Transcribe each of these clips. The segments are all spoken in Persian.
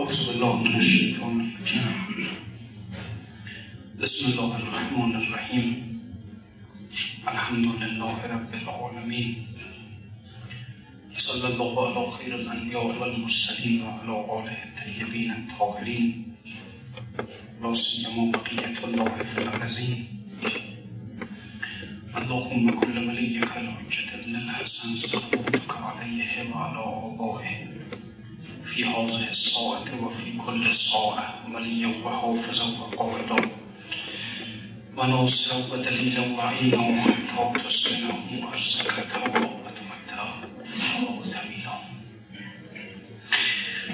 أعوذ بالله من الشيطان الرجيم. بسم الله الرحمن الرحيم. الحمد لله رب العالمين. صلى الله على خير الأنبياء والمرسلين وعلى آله الطيبين الطاهرين. لا سيما بقية الله في الأرزين. اللهم كل وليك الحجة بن الحسن صلواتك عليه وعلى آبائه. في هذه الساعة وفي كل ساعة وليا وحافظا وقائدا وناصرا ودليلا وعينا حتى تسكنه أرزك توبا وتمتعه فيها طويلا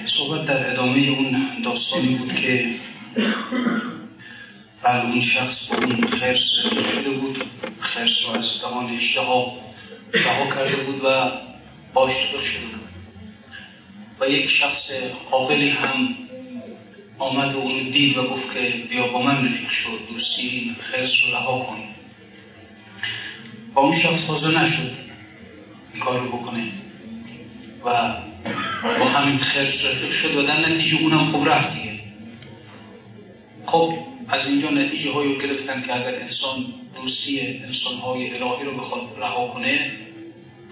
صحبت در ادامه اون داستانی بود که بعد اون شخص با اون خرس شده بود. خرس رو از دهان اشتها رها کرده بود و باش شده بود. و یک شخص عاقلی هم آمد و اونو دید و گفت که بیا با من رفیق شد دوستی خرس رو رها کن. با اون شخص حاضر نشد این کار رو بکنه. و با همین خرس رفیق شد و در نتیجه اونم خوب رفت دیگه. خب از اینجا نتیجه هایی رو گرفتن که اگر انسان دوستی انسان های الهی رو بخواد رها کنه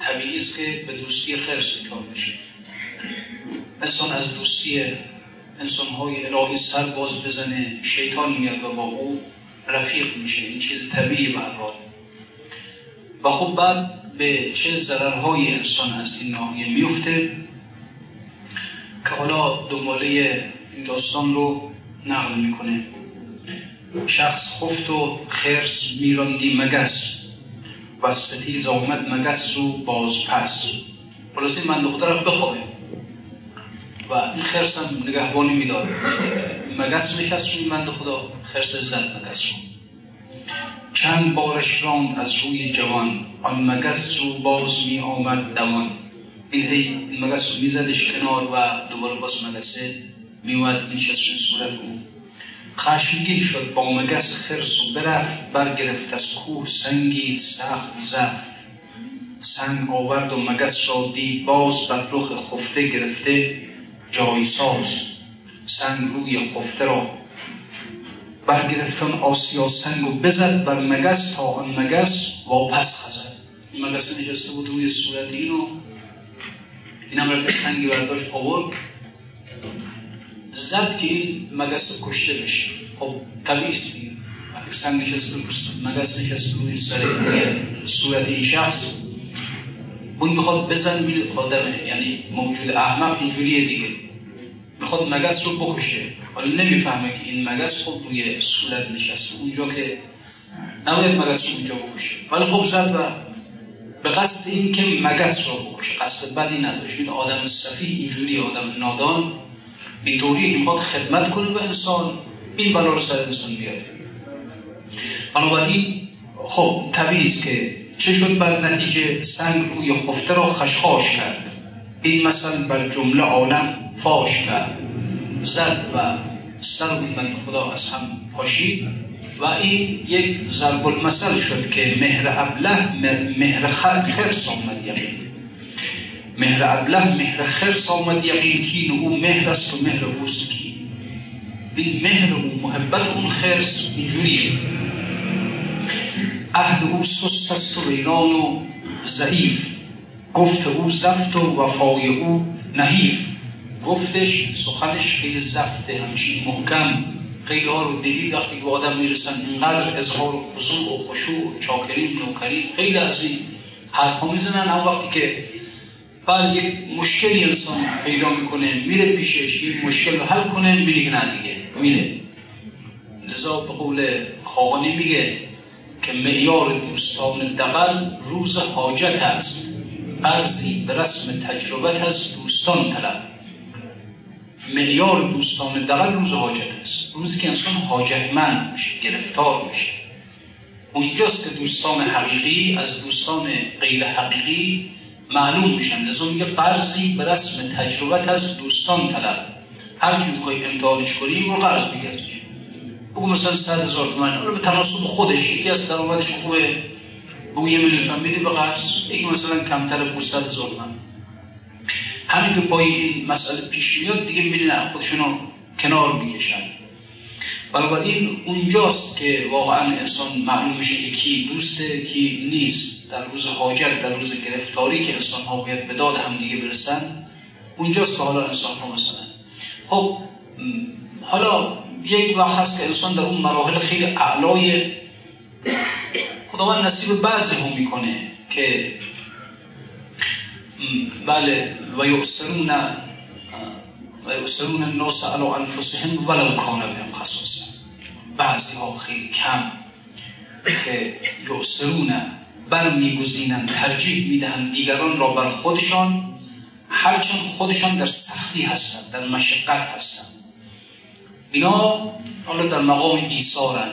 طبیعی است که به دوستی خرس دچار بشه. انسان از دوستی انسان های الهی سر باز بزنه شیطان میاد و با او رفیق میشه. این چیز طبیعی به و خب بعد به چه ضررهای انسان از این ناحیه میفته که حالا دنباله این داستان رو نقل می‌کنه. شخص خفت و خرس میراندی مگس و ستیز آمد مگس رو باز پس خلاصه من را بخوابه این خرس هم نگهبانی می‌داد مگس نشست روی مند خدا خرس زد مگس رو. چند بارش راند از روی جوان آن مگس رو باز می آمد دوان این هی این مگس رو میزدش کنار و دوباره باز مگسه میومد نشست روی صورت او. خشمگین شد با مگس خرس و برفت برگرفت از کوه سنگی سخت زفت. سنگ آورد و مگس را دید باز بر رخ خفته گرفته. جای ساز سنگ روی خفته را برگرفتان آسیا سنگ و بزد بر مگس تا آن مگس واپس خزد. این مگس نشسته بود روی صورت این هم رفت سنگی برداشت آورد. زد که این مگس کشته بشه. خب طبیعی سنگ نشسته مگس نشسته روی سر صورت این شخص. اون می‌خواد بزن میره آدمه یعنی موجود احمق اینجوریه دیگه. می‌خواد مگس رو بکشه. حالا نمی‌فهمه که این مگس خب روی صورت نشسته. اونجا که نباید مگس رو اونجا بکشه. ولی خب زد و به قصد این که مگس رو بکشه. قصد بدی نداشت. این آدم صفی اینجوری آدم نادان. به طوریه که می‌خواد خدمت کنه به انسان. این بلا رو سر انسان بیاره. خب طبیعی است که چه شد بر نتیجه سنگ روی خفته را خشخاش کرد؟ این مثل بر جمله عالم فاش کرد. زد و سر بند خدا از هم پاشید و این یک ضرب المثل شد که مهر ابله مهر خرس آمد یقین. مهر ابله مهر خرس آمد یقین کین او مهر است و مهر اوست کی این مهر و محبت اون خرس اینجوریه. عهد او سست است و ویران و ضعیف. گفت او زفت و وفای او نحیف. گفتش سخنش خیلی زفته همچین محکم. خیلی ها رو دیدید وقتی به آدم می‌رسن اینقدر اظهار و خصوع و خشوع و چاکریم نوکریم. خیلی از این حرف ها می‌زنن. هم وقتی که بله یک مشکلی انسان پیدا می‌کنه میره پیشش این مشکل رو حل کنه میره نه دیگه میره. لذا به قول خاقانی میگه که معیار دوستان دقل روز حاجت است. ارزی به رسم تجربت از دوستان طلب. معیار دوستان دقل روز حاجت است. روزی که انسان حاجتمند میشه گرفتار میشه. اونجاست که دوستان حقیقی از دوستان غیر حقیقی معلوم میشن. لذا میگه قرضی به رسم تجربت از دوستان طلب. هر کی می‌خوای امتحانش کنی برو قرض بگیرش بگو مثلا صد هزار تومن رو به تناسب خودش یکی از درآمدش خوبه بگو یه میلیون تومن میده به قرض یکی مثلا کمتر بگو صد هزار تومن همین که پای این مسئله پیش میاد دیگه می‌بینن خودشونو کنار می‌کشن بنابراین اونجاست که واقعا انسان معلوم میشه که کی دوسته کی نیست در روز حاجت در روز گرفتاری که انسان ها باید به داد هم دیگه برسن اونجاست که حالا انسان ها مثلا خب حالا یک وقت هست که انسان در اون مراحل خیلی اعلای خداوند نصیب بعضی هم می‌کنه که بله و یؤثرون و یؤثرون الناس علی انفسهم ولو کان بهم خصاصه بعضی ها خیلی کم که یؤثرون بر میگزینند ترجیح می‌دهند دیگران را بر خودشان هرچند خودشان در سختی هستند در مشقت هستند. اینا حالا در مقام ایثارن.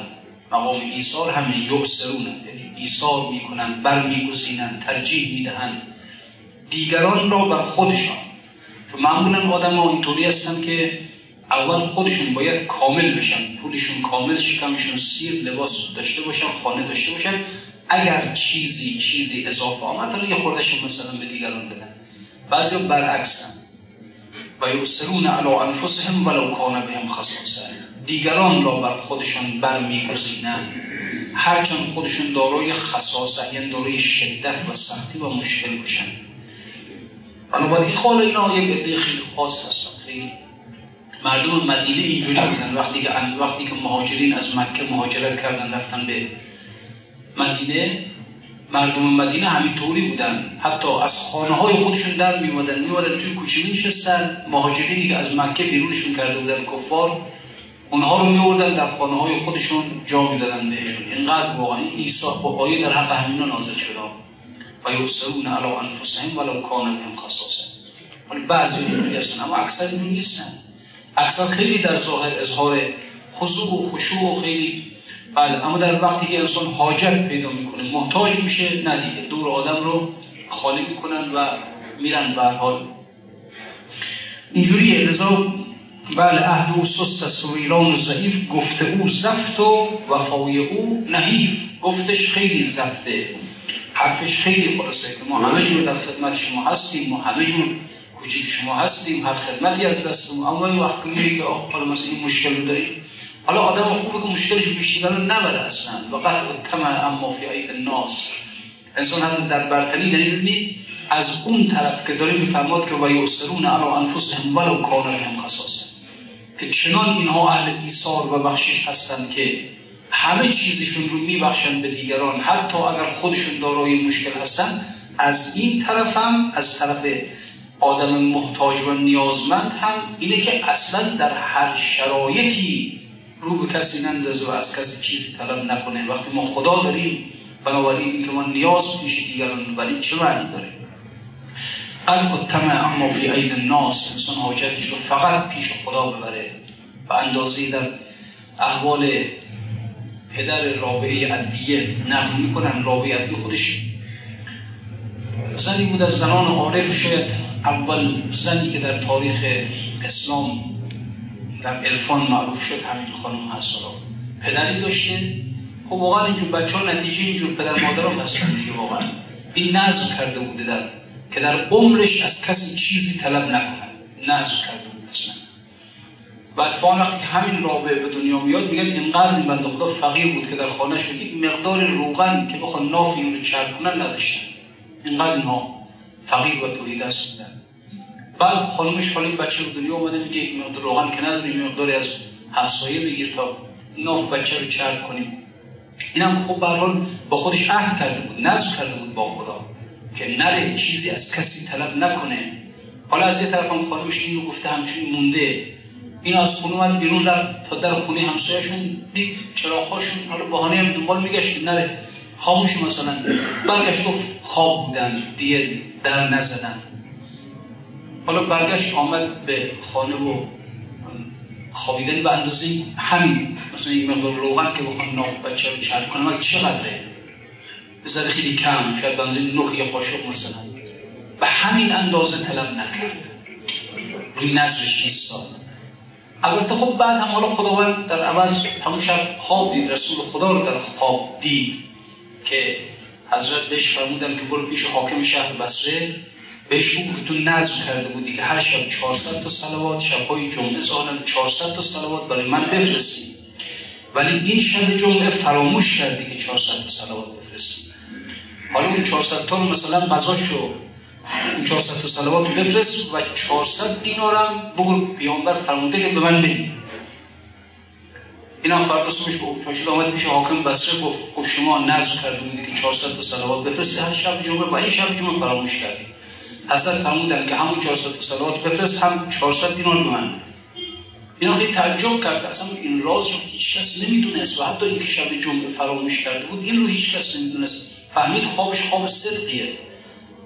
مقام ایثار همین یؤثرون یعنی ایثار می‌کنند بر میگزینند ترجیح می‌دهند دیگران را بر خودشان. چون معمولا آدم ها اینطوری هستن که اول خودشون باید کامل بشن. پولشون کامل شکمشون سیر لباس داشته باشن خانه داشته باشن. اگر چیزی چیزی اضافه آمد حالا یه خوردهشون مثلا به دیگران بدن. بعضی برعکس هم و یؤثرون علی انفسهم ولو کان بهم خصاصه دیگران را بر خودشان برمیگزینند. هرچند خودشون دارای خصاصه یعنی دارای شدت و سختی و مشکل باشن بنابراین خال اینا یک عده خیلی خاص هستن خیلی مردم مدینه اینجوری بودن. وقتی که وقتی که مهاجرین از مکه مهاجرت کردن رفتن به مدینه مردم مدینه همینطوری بودن. حتی از خانه های خودشون در میومدن میومدن توی کوچه نشستن مهاجرینی که از مکه بیرونشون کرده بودن کفار. اونها رو میوردن در خانه های خودشون جا می‌دادن بهشون. اینقدر واقعا عیسی با آیه در حق همینا نازل شده. و یوسرون علی انفسهم ولو کان بهم خصاصه. ولی بعضی اینطوری هستن اما اکثر نیستن. اکثر خیلی در ظاهر اظهار خضوع و خشوع و خیلی بله اما در وقتی که انسان حاجت پیدا می‌کنه محتاج میشه ندیگه دور آدم رو خالی می‌کنن و میرن به حال. اینجوریه. لذا بله عهد او سست است و ایران و ضعیف. گفته او زفت و وفای او نحیف. گفتش خیلی زفته. حرفش خیلی خلاصه. که ما همه جور در خدمت شما هستیم ما همه جور کوچیک شما هستیم هر خدمتی از دستمون اما این وقت که حالا مثلا این مشکل رو داریم. حالا آدم خوبه که مشکلش پیش نبره اصلا. و قطع کم اما فی عید الناس. انسان حتی در برتری یعنی از اون طرف که داره میفرماد که و یسرون علی انفسهم ولو کان بهم خصاصه که چنان اینها اهل ایثار و بخشش هستند که همه چیزشون رو میبخشن به دیگران. حتی اگر خودشون دارای مشکل هستن از این طرف هم از طرف آدم محتاج و نیازمند هم اینه که اصلا در هر شرایطی رو به کسی نندازه و از کسی چیزی طلب نکنه. وقتی ما خدا داریم بنابراین که ما نیاز پیش دیگران ولی چه معنی داره؟ قد اتمه اما فی عید الناس. انسان حاجتش رو فقط پیش خدا ببره و اندازه در احوال پدر رابعه ادویه نقل می‌کنن. رابعه ادویه خودش زنی بود از زنان عارف. شاید اول زنی که در تاریخ اسلام در عرفان معروف شد همین خانم هست پدری داشته. خب واقعا اینجور بچه ها نتیجه اینجور پدر مادر هم هستن دیگه واقعا. این نظم کرده بوده در که در عمرش از کسی چیزی طلب نکنه. نظم کرده بود اصلا. و اتفاقا وقتی که همین رابعه به دنیا میاد میگن اینقدر این بنده خدا فقیر بود که در خانه شد. یک مقدار روغن که بخوان ناف این رو چرب کنن نداشتن. اینقدر اینها فقیر و توحید بودن بعد خانمش حالا این بچه به دنیا اومده میگه یک مقدار روغن که نداریم مقداری از همسایه بگیر تا ناف بچه رو چرب کنیم. اینم خب به حال با خودش عهد کرده بود نظر کرده بود با خدا که نره چیزی از کسی طلب نکنه. حالا از یه طرف هم خانمش این رو گفته همچون مونده. این از خونه اومد بیرون رفت تا در خونه همسایه‌شون دید چراغ‌هاشون حالا بهانه هم دنبال میگشت که نره. خاموش مثلا برگشت گفت خواب بودن دیگه در نزدن. حالا برگشت آمد به خانه و خوابیدن به اندازه همین. مثلا این مقدار روغن که بخوان ناف بچه رو چرب کنه مگه چقدره؟ بذاره خیلی کم شاید بنزه نخ یا قاشق مثلا. به همین اندازه طلب نکرد. روی نظرش ایستاد. البته خب بعد هم حالا خداوند در عوض همون شب خواب دید رسول خدا رو در خواب دید که حضرت بهش فرمودن که برو پیش حاکم شهر بصره. بهش تو نظم کرده بودی که هر شب 400 تا صلوات شبهای جمعه ظاهرا 400 تا صلوات برای من بفرستی. ولی این شب جمعه فراموش کردی که 400 تا صلوات بفرستی. حالا اون 400 تا رو مثلا قضاشو اون 400 تا صلوات رو بفرست و 400 دینارم بگو پیامبر فرموده که به من بدی. این هم فردا صبحش به آمد میشه حاکم بسره گفت گفت شما نظر کرده بودی که 400 تا صلوات بفرستی هر شب جمعه و این شب جمعه فراموش کردی. حضرت فرمودن که همون 400 تا صلوات بفرست هم 400 دینار به من این خیلی تعجب کرد اصلا این راز رو هیچ کس نمی‌دونست و حتی اینکه شب جمعه فراموش کرده بود این رو هیچ کس نمی‌دونست. فهمید خوابش خواب صدقیه.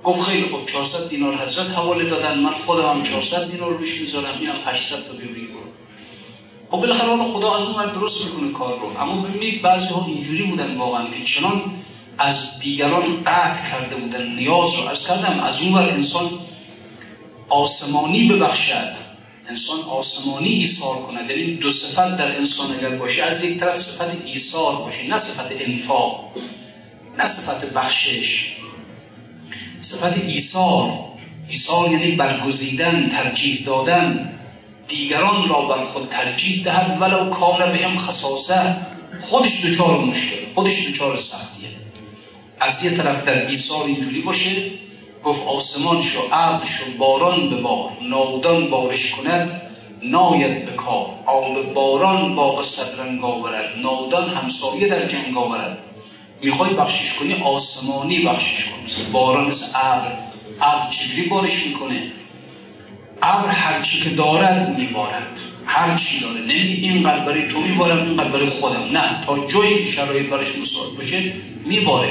گفت خیلی خوب 400 دینار حضرت حواله دادن من خودم هم 400 دینار روش می‌ذارم اینم 800 تا بیا بگیر خب بالاخره خدا از اون درست می‌کنه کار رو. اما ببینید بعضی ها اینجوری بودن واقعا که چنان از دیگران قطع کرده بودن نیاز رو از کردم. از اون انسان آسمانی ببخشد انسان آسمانی ایثار کند. یعنی دو صفت در انسان اگر باشه از یک طرف صفت ایثار باشه نه صفت انفاق نه صفت بخشش. صفت ایثار ایثار یعنی برگزیدن ترجیح دادن. دیگران را بر خود ترجیح دهد ولو کان به هم خصاصه. خودش دچار مشکل خودش دچار سختیه از یه طرف در ایثار اینجوری باشه گفت آسمان شو ابر شو باران به بار ناودان بارش کند ناید به کار. آب باران باغ صدرنگ آورد نادان همسایه در جنگ آورد. می‌خوای بخشش کنی؟ آسمانی بخشش کن. مثل باران مثل ابر. ابر چجوری بارش می‌کنه؟ ابر هرچی که دارد میبارد. هر چی داره. نمیگه این برای تو میبارم این برای خودم. نه تا جایی که شرایط برش مساعد باشه میباره.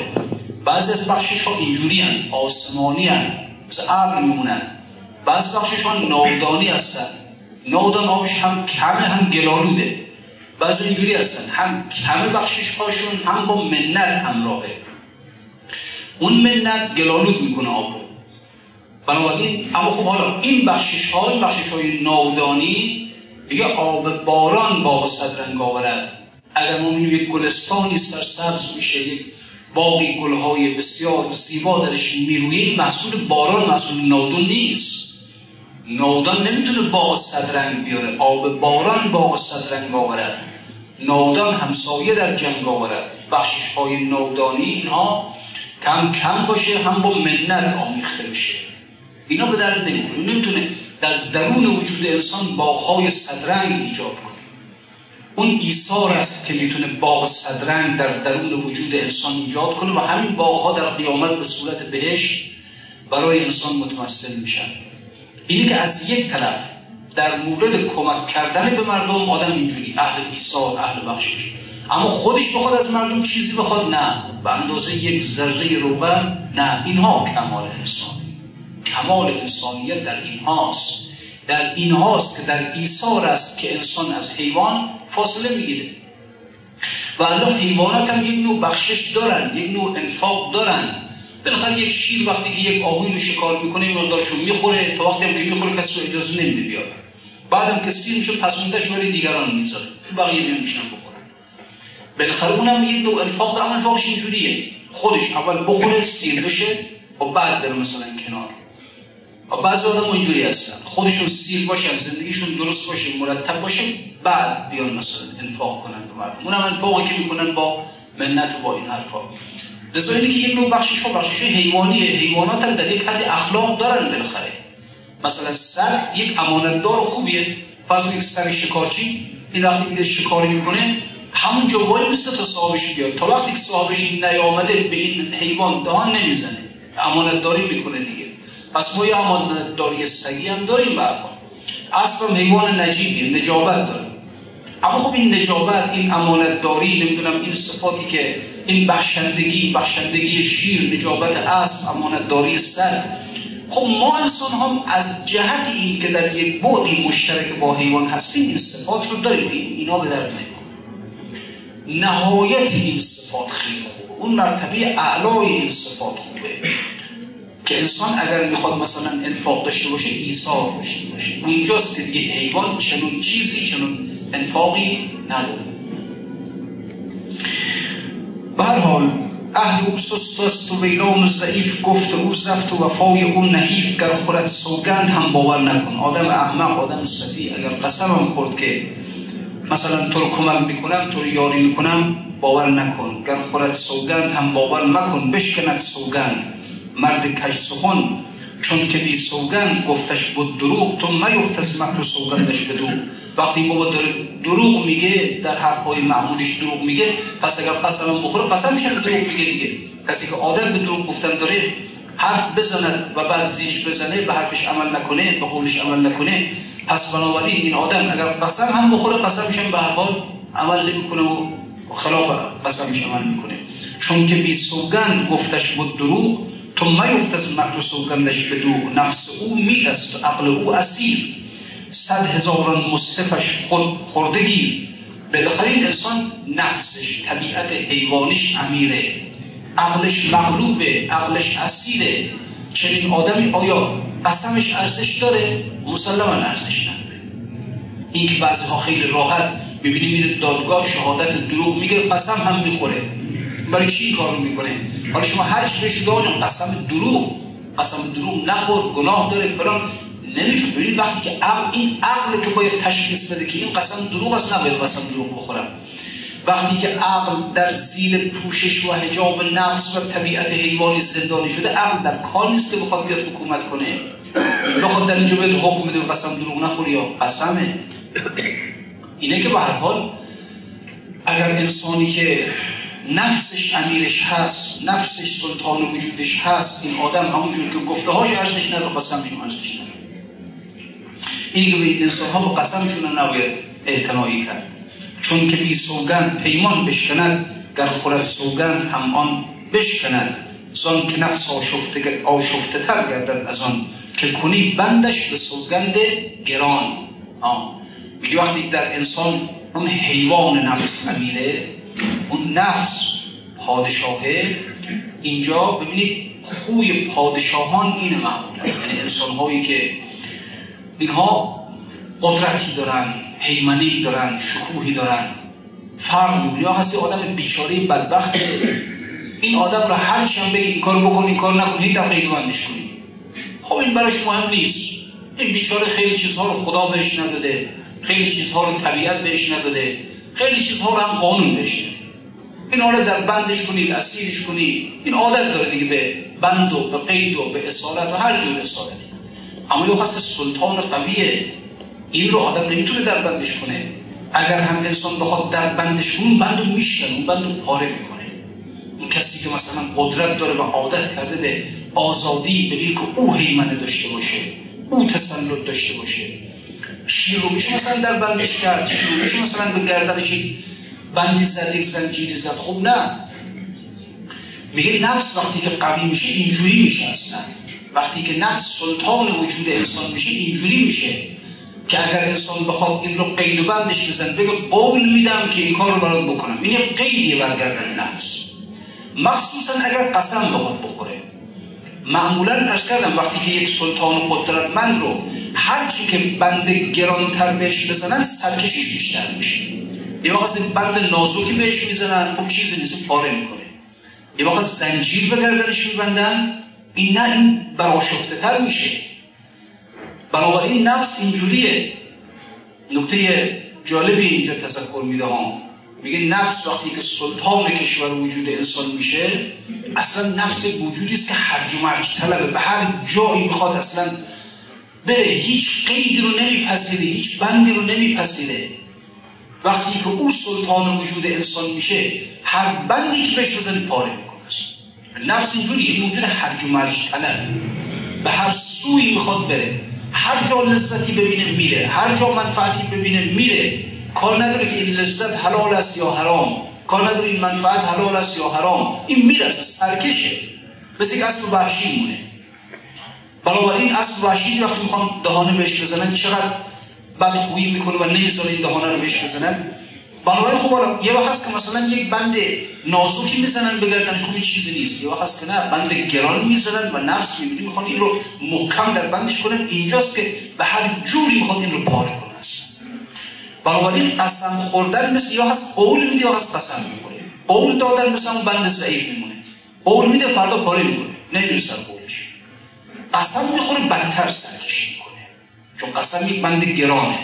بعضی از بخشش ها اینجوری هن آسمانی هن مثل ابر میمونن. بعضی بخشش ها ناودانی هستن. ناودان آبش هم کمه هم گلالوده. بعضی اینجوری هستن. هم کمه بخشش هاشون هم با منت همراهه. اون منت گلالود می‌کنه آب رو بنابراین اما خب حالا این بخشش ها این بخشش های ناودانی دیگه آب باران باغ صدرنگ آورد اگر ما یک گلستانی سرسبز میشه یک باقی گلهای بسیار زیبا درش میرویه محصول باران محصول نادون نیست. نادان نمی‌تونه باغ صدرنگ بیاره. آب باران باغ صدرنگ آورد. نادان همسایه در جنگ آورد. بخشش های نادانی اینها کم کم باشه هم با منت آمیخته میشه. اینا به درد نمی‌تونه در درون وجود انسان باغهای صدرنگ ایجاد کنه. اون ایثار است که می‌تونه باغ صدرنگ در درون وجود انسان ایجاد کنه و همین باغها در قیامت به صورت بهشت برای انسان متمثل میشن. اینی که از یک طرف در مورد کمک کردن به مردم آدم اینجوری اهل ایثار اهل بخشش. اما خودش بخواد از مردم چیزی بخواد؟ نه. به اندازه یک ذره روغن نه. اینها کمال انسان کمال انسانیت در اینهاست. در این هاست که در ایثار است که انسان از حیوان فاصله می‌گیره. و الله حیوانات هم یک نوع بخشش دارن یک نوع انفاق دارن. بالاخره یک شیر وقتی که یک آهوی رو شکار می‌کنه مقدارشو می‌خوره. تا وقتی هم که می‌خوره کسی رو اجازه نمیده بیاره. بعدم که سیر میشه پس موندهش برای دیگران می‌ذاره. بقیه نمیشن بخورن. بالاخره اونم یک نوع انفاق دارن انفاقش اینجوریه. خودش اول بخوره سیر بشه و بعد بره مثلا کنار. و بعضی آدم اینجوری هستن. خودشون سیر باشن زندگیشون درست باشه مرتب باشه بعد بیان مثلا انفاق کنن به مردم. اونم انفاقی که می‌کنن با منت و با این حرفا. لذا اینه که یک نوع بخشش ها بخشش حیوانیه. حیوانات هم در یک حد اخلاق دارن بالاخره. مثلا سر یک امانتدار خوبیه. فرض یک سر شکارچی این وقتی میده شکاری می‌کنه همون وای مثل تا صاحبش بیاد. تا وقتی که صاحبش نیامده به این حیوان دهان نمی‌زنه امانتداری می‌کنه دیگه. پس ما یه امانتداری سگی هم داریم برها اسب هم حیوان نجیبیه نجابت داره اما خب این نجابت این امانتداری نمی‌دونم این صفاتی که این بخشندگی بخشندگی شیر نجابت اسب امانتداری سگ خب ما انسان هم از جهت این که در یک بعدی مشترک با حیوان هستیم این صفات رو داریم. اینا به درد نهایت این صفات خیلی خوب اون مرتبه اعلای این صفات خوبه. که انسان اگر می‌خواد مثلا انفاق داشته باشه ایثار داشته باشه. اونجاست که دیگه حیوان چنون چیزی چنون انفاقی نداره. به هر اهل او سست است و ویران و ضعیف گفت او زفت و وفای او نحیف گر خورد سوگند هم باور نکن. آدم احمق آدم صفی اگر قسم هم خورد که مثلا تو رو کمک می‌کنم تو رو یاری می‌کنم باور نکن. گر خورد سوگند هم باور مکن بشکند سوگند. مرد کش سخن چون که بی سوگند گفتش بود دروغ تو میفت از مکر سوگندش بدو وقتی بابا دروغ میگه در حرفهای معمولیش دروغ میگه پس اگر قسم بخوره قسم میشه دروغ میگه دیگه؟ کسی که عادت به دروغ گفتن داره حرف بزند و بعد زیش بزنه به حرفش عمل نکنه به قولش عمل نکنه پس بنابراین این آدم اگر قسم هم بخوره قسم میشه به حال عمل نمی‌کنه و خلاف قسمش عمل می‌کنه؟ چون که بی سوگند گفتش بود دروغ تو میفت از مکر سوگندش بدو نفس او میدست و عقل او اسیر. صد هزاران مصطفش خود خورده گیر بالاخره این انسان نفسش طبیعت حیوانیش امیره. عقلش مغلوبه عقلش اسیره. چنین آدمی آیا قسمش ارزش داره؟ مسلما ارزش نداره. این که بعضی ها خیلی راحت ببینی میره دادگاه شهادت دروغ میگه قسم هم می‌خوره. برای چی کار می‌کنه؟ حالا شما هر چی بهش بگید قسم دروغ قسم دروغ نخور گناه داره فلان. نمیفهم ببینید وقتی که عقل این عقل که باید تشخیص بده که این قسم دروغ است نباید قسم دروغ بخورم. وقتی که عقل در زیر پوشش و حجاب نفس و طبیعت حیوانی زندانی شده عقل در کار نیست که بخواد بیاد حکومت کنه. بخواد در اینجا بیاد حکم بده قسم دروغ نخوری یا قسمه. اینه که به هر حال اگر انسانی که نفسش امیرش هست نفسش سلطان وجودش هست. این آدم همونجور که گفته هاش ارزش نداره قسمش ارزش نداره. اینی که به این انسان ها با قسمشون نباید اعتنایی کرد. چون که بی سوگند پیمان بشکند گر خورد سوگند هم آن بشکند. زان که نفس آشفته, آشفته تر گردد از آن که کنی بندش به سوگند گران. میگه وقتی در انسان اون حیوان نفس امیره اون نفس پادشاهه اینجا ببینید خوی پادشاهان اینه معمولا. یعنی انسان هایی که اینها قدرتی دارن حیمنی دارن شکوهی دارن. می‌کنه یا هستی آدم بیچاره بدبخت. این آدم را هر چی هم بگی این کار بکن این کار نکن هیچ قید بندش کنی. خب این براش مهم نیست. این بیچاره خیلی چیزها رو خدا بهش نداده. خیلی چیزها رو طبیعت بهش نداده. خیلی چیزها رو هم قانون نداده این حالا در بندش کنید اسیرش کنید. این عادت داره دیگه به بند و به قید و به اسارت و هر جور اسارتی اما یه خاص سلطان قویه. این رو آدم نمی‌تونه در بندش کنه. اگر هم انسان بخواد در بندش اون بند رو میشکن اون بند رو پاره می‌کنه. اون کسی که مثلا قدرت داره و عادت کرده به آزادی به این که او حیمنه داشته باشه او تسلط داشته باشه. شیر رو میشه. مثلا در بندش کرد شیر رو میشه. مثلا به گردنش بندی زد یک زنجیری زد. خب نه. میگه نفس وقتی که قوی میشه اینجوری میشه اصلا. وقتی که نفس سلطان وجود انسان میشه اینجوری میشه که اگر انسان بخواد این رو قید و بندش بزن بگه قول میدم که این کار رو برات بکنم. این یک قیدیه برگردن نفس. مخصوصا اگر قسم بخواد بخوره. معمولا ارز کردم وقتی که یک سلطان قدرتمند رو هرچی که بند گرانتر بهش بزنن سرکشیش بیشتر میشه. یه وقت بند نازکی بهش می‌زنن خب چیزی نیست پاره می‌کنه. یه وقت زنجیر به گردنش میبندن این نه این براشفته تر میشه. بنابراین نفس اینجوریه. نکته جالبی اینجا تذکر ها میگه نفس وقتی که سلطان کشور وجود انسان میشه اصلا نفس وجودی است که هرج و مرج طلبه. به هر جایی می‌خواد اصلا بره هیچ قیدی رو نمیپذیره هیچ بندی رو نمیپذیره. وقتی که او سلطان وجود انسان میشه هر بندی که بهش بزنی پاره می‌کنه. نفس اینجوری این موجود هرج و مرج طلب به هر سوی می‌خواد بره هر جا لذتی ببینه میره هر جا منفعتی ببینه میره. کار نداره که این لذت حلال است یا حرام. کار نداره این منفعت حلال است یا حرام. این می‌رسه سرکشه. مثل که اصل وحشی مونه. بنابراین اصل وحشی وقتی می‌خوان دهانه بهش بزنن چقدر بدخویی می‌کنه و نمی‌ذاره این دهانه رو بهش بزنن؟ بنابراین خب یه وقت که مثلا یک بند نازکی می‌زنن به گردنش خب چیزی نیست. یه وقت که نه بند گران می‌زنن و نفس می‌بینی می‌خوان این رو محکم در بندش کنن. اینجاست که به هر جوری می‌خواد این رو پاره کنه بنابراین قسم خوردن مثل یا هست قول میده یا هست قسم می‌خوره. قول دادن مثل اون بند ضعیف میمونه. قول میده فردا پاره می‌کنه. نمیره سر قولش. قسم می‌خوره بدتر سرکشی می‌کنه. چون قسم یک بند گرانه.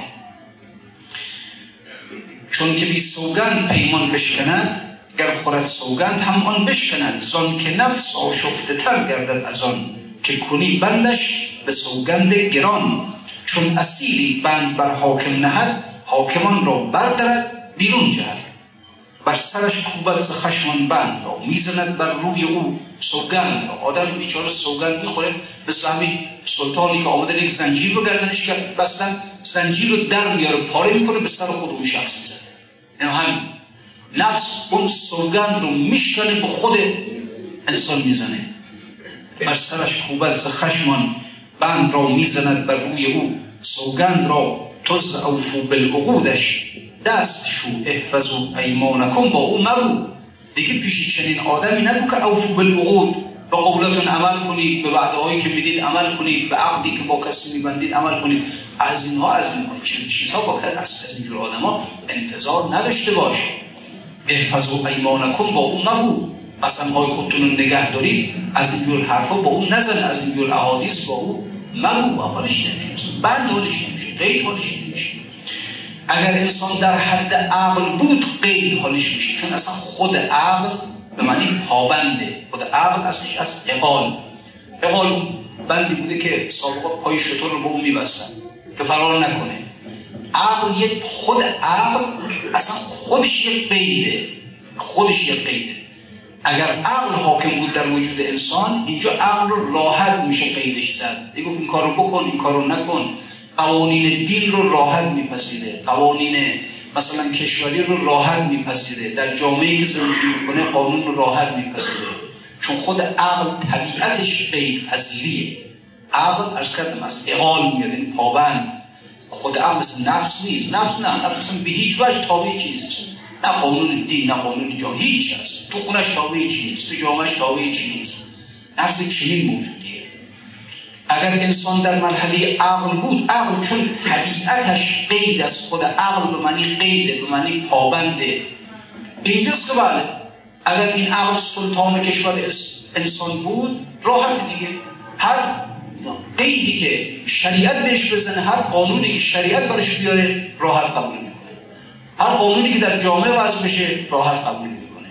چون که بی سوگند پیمان بشکند گر خورد سوگند هم آن بشکند. زان که نفس آشفته تر گردد از آن که کنی بندش به سوگند گران. چون اصیلی بند بر حاکم نهد حاکمان را بردارد بیرون جهد. بر سرش کوبت ز خشمان بند را می‌زند بر روی او سوگند را. آدم بیچاره سوگند می‌خوره مثل همین سلطانی که آمده یک زنجیر رو گردنش کرد بستن زنجیر رو در میاره پاره می‌کنه به سر خود اون شخص می‌زنه. یعنی همین. نفس اون سوگند رو میشکنه به خود انسان می‌زنه. بر سرش کوبت ز خشمان بند را می‌زند بر روی او سوگند را. تز اوفو بالعقودش. دست شو احفظو ایمانکم با او مگو. دیگه پیش چنین آدمی نگو که اوفو بالعقود به قولتون عمل کنید به وعده هایی که می‌دید عمل کنید به عقدی که با کسی میبندید عمل کنید. از اینها از اینها. چنین چیزها با از, از اینجور ها انتظار نداشته باش. احفظو ایمانکم با او مگو. قسم های خودتون رو نگه دارید. از اینجور حرفا با او نزن. از اینجور احادیث با او مگو. حالش نمیشه. بند حالش نمیشه. قید حالش نمیشه. اگر انسان در حد عقل بود قید حالش میشه. چون اصلا خود عقل به معنی پابنده. خود عقل اصلش از اقال اقال بندی بوده که سابقا پای شطور رو به اون میبستن که فرار نکنه. عقل یک خود عقل اصلا خودش یک قیده. خودش یک قیده. اگر عقل حاکم بود در وجود انسان اینجا عقل رو راحت میشه قیدش زد. گفت این کارو بکن این کارو نکن. قوانین دین رو راحت میپذیره. قوانین مثلا کشوری رو راحت میپذیره. در جامعه که زندگی می‌کنه قانون رو راحت میپذیره. چون خود عقل طبیعتش قید پذیریه عقل ارز کردم از اقال میاد این پابند. خود عقل مثل نفس نیست. نفس نه نفس اصلا به هیچ وجه تابع چیزی نه قانون دین نه قانون جا هیچ هست تو خونش تابع چی نیست تو جامعش تابع چی نیست. نفس چنین موجودیه. اگر انسان در مرحله عقل بود عقل چون طبیعتش قید از خود عقل به معنی قیده به معنی پابنده. اینجاست که بله اگر این عقل سلطان کشور انسان بود راحت دیگه. هر قیدی که شریعت بهش بزنه هر قانونی که شریعت برش بیاره راحت قبول می‌کنه. هر قانونی که در جامعه وضع بشه راحت قبول می‌کنه.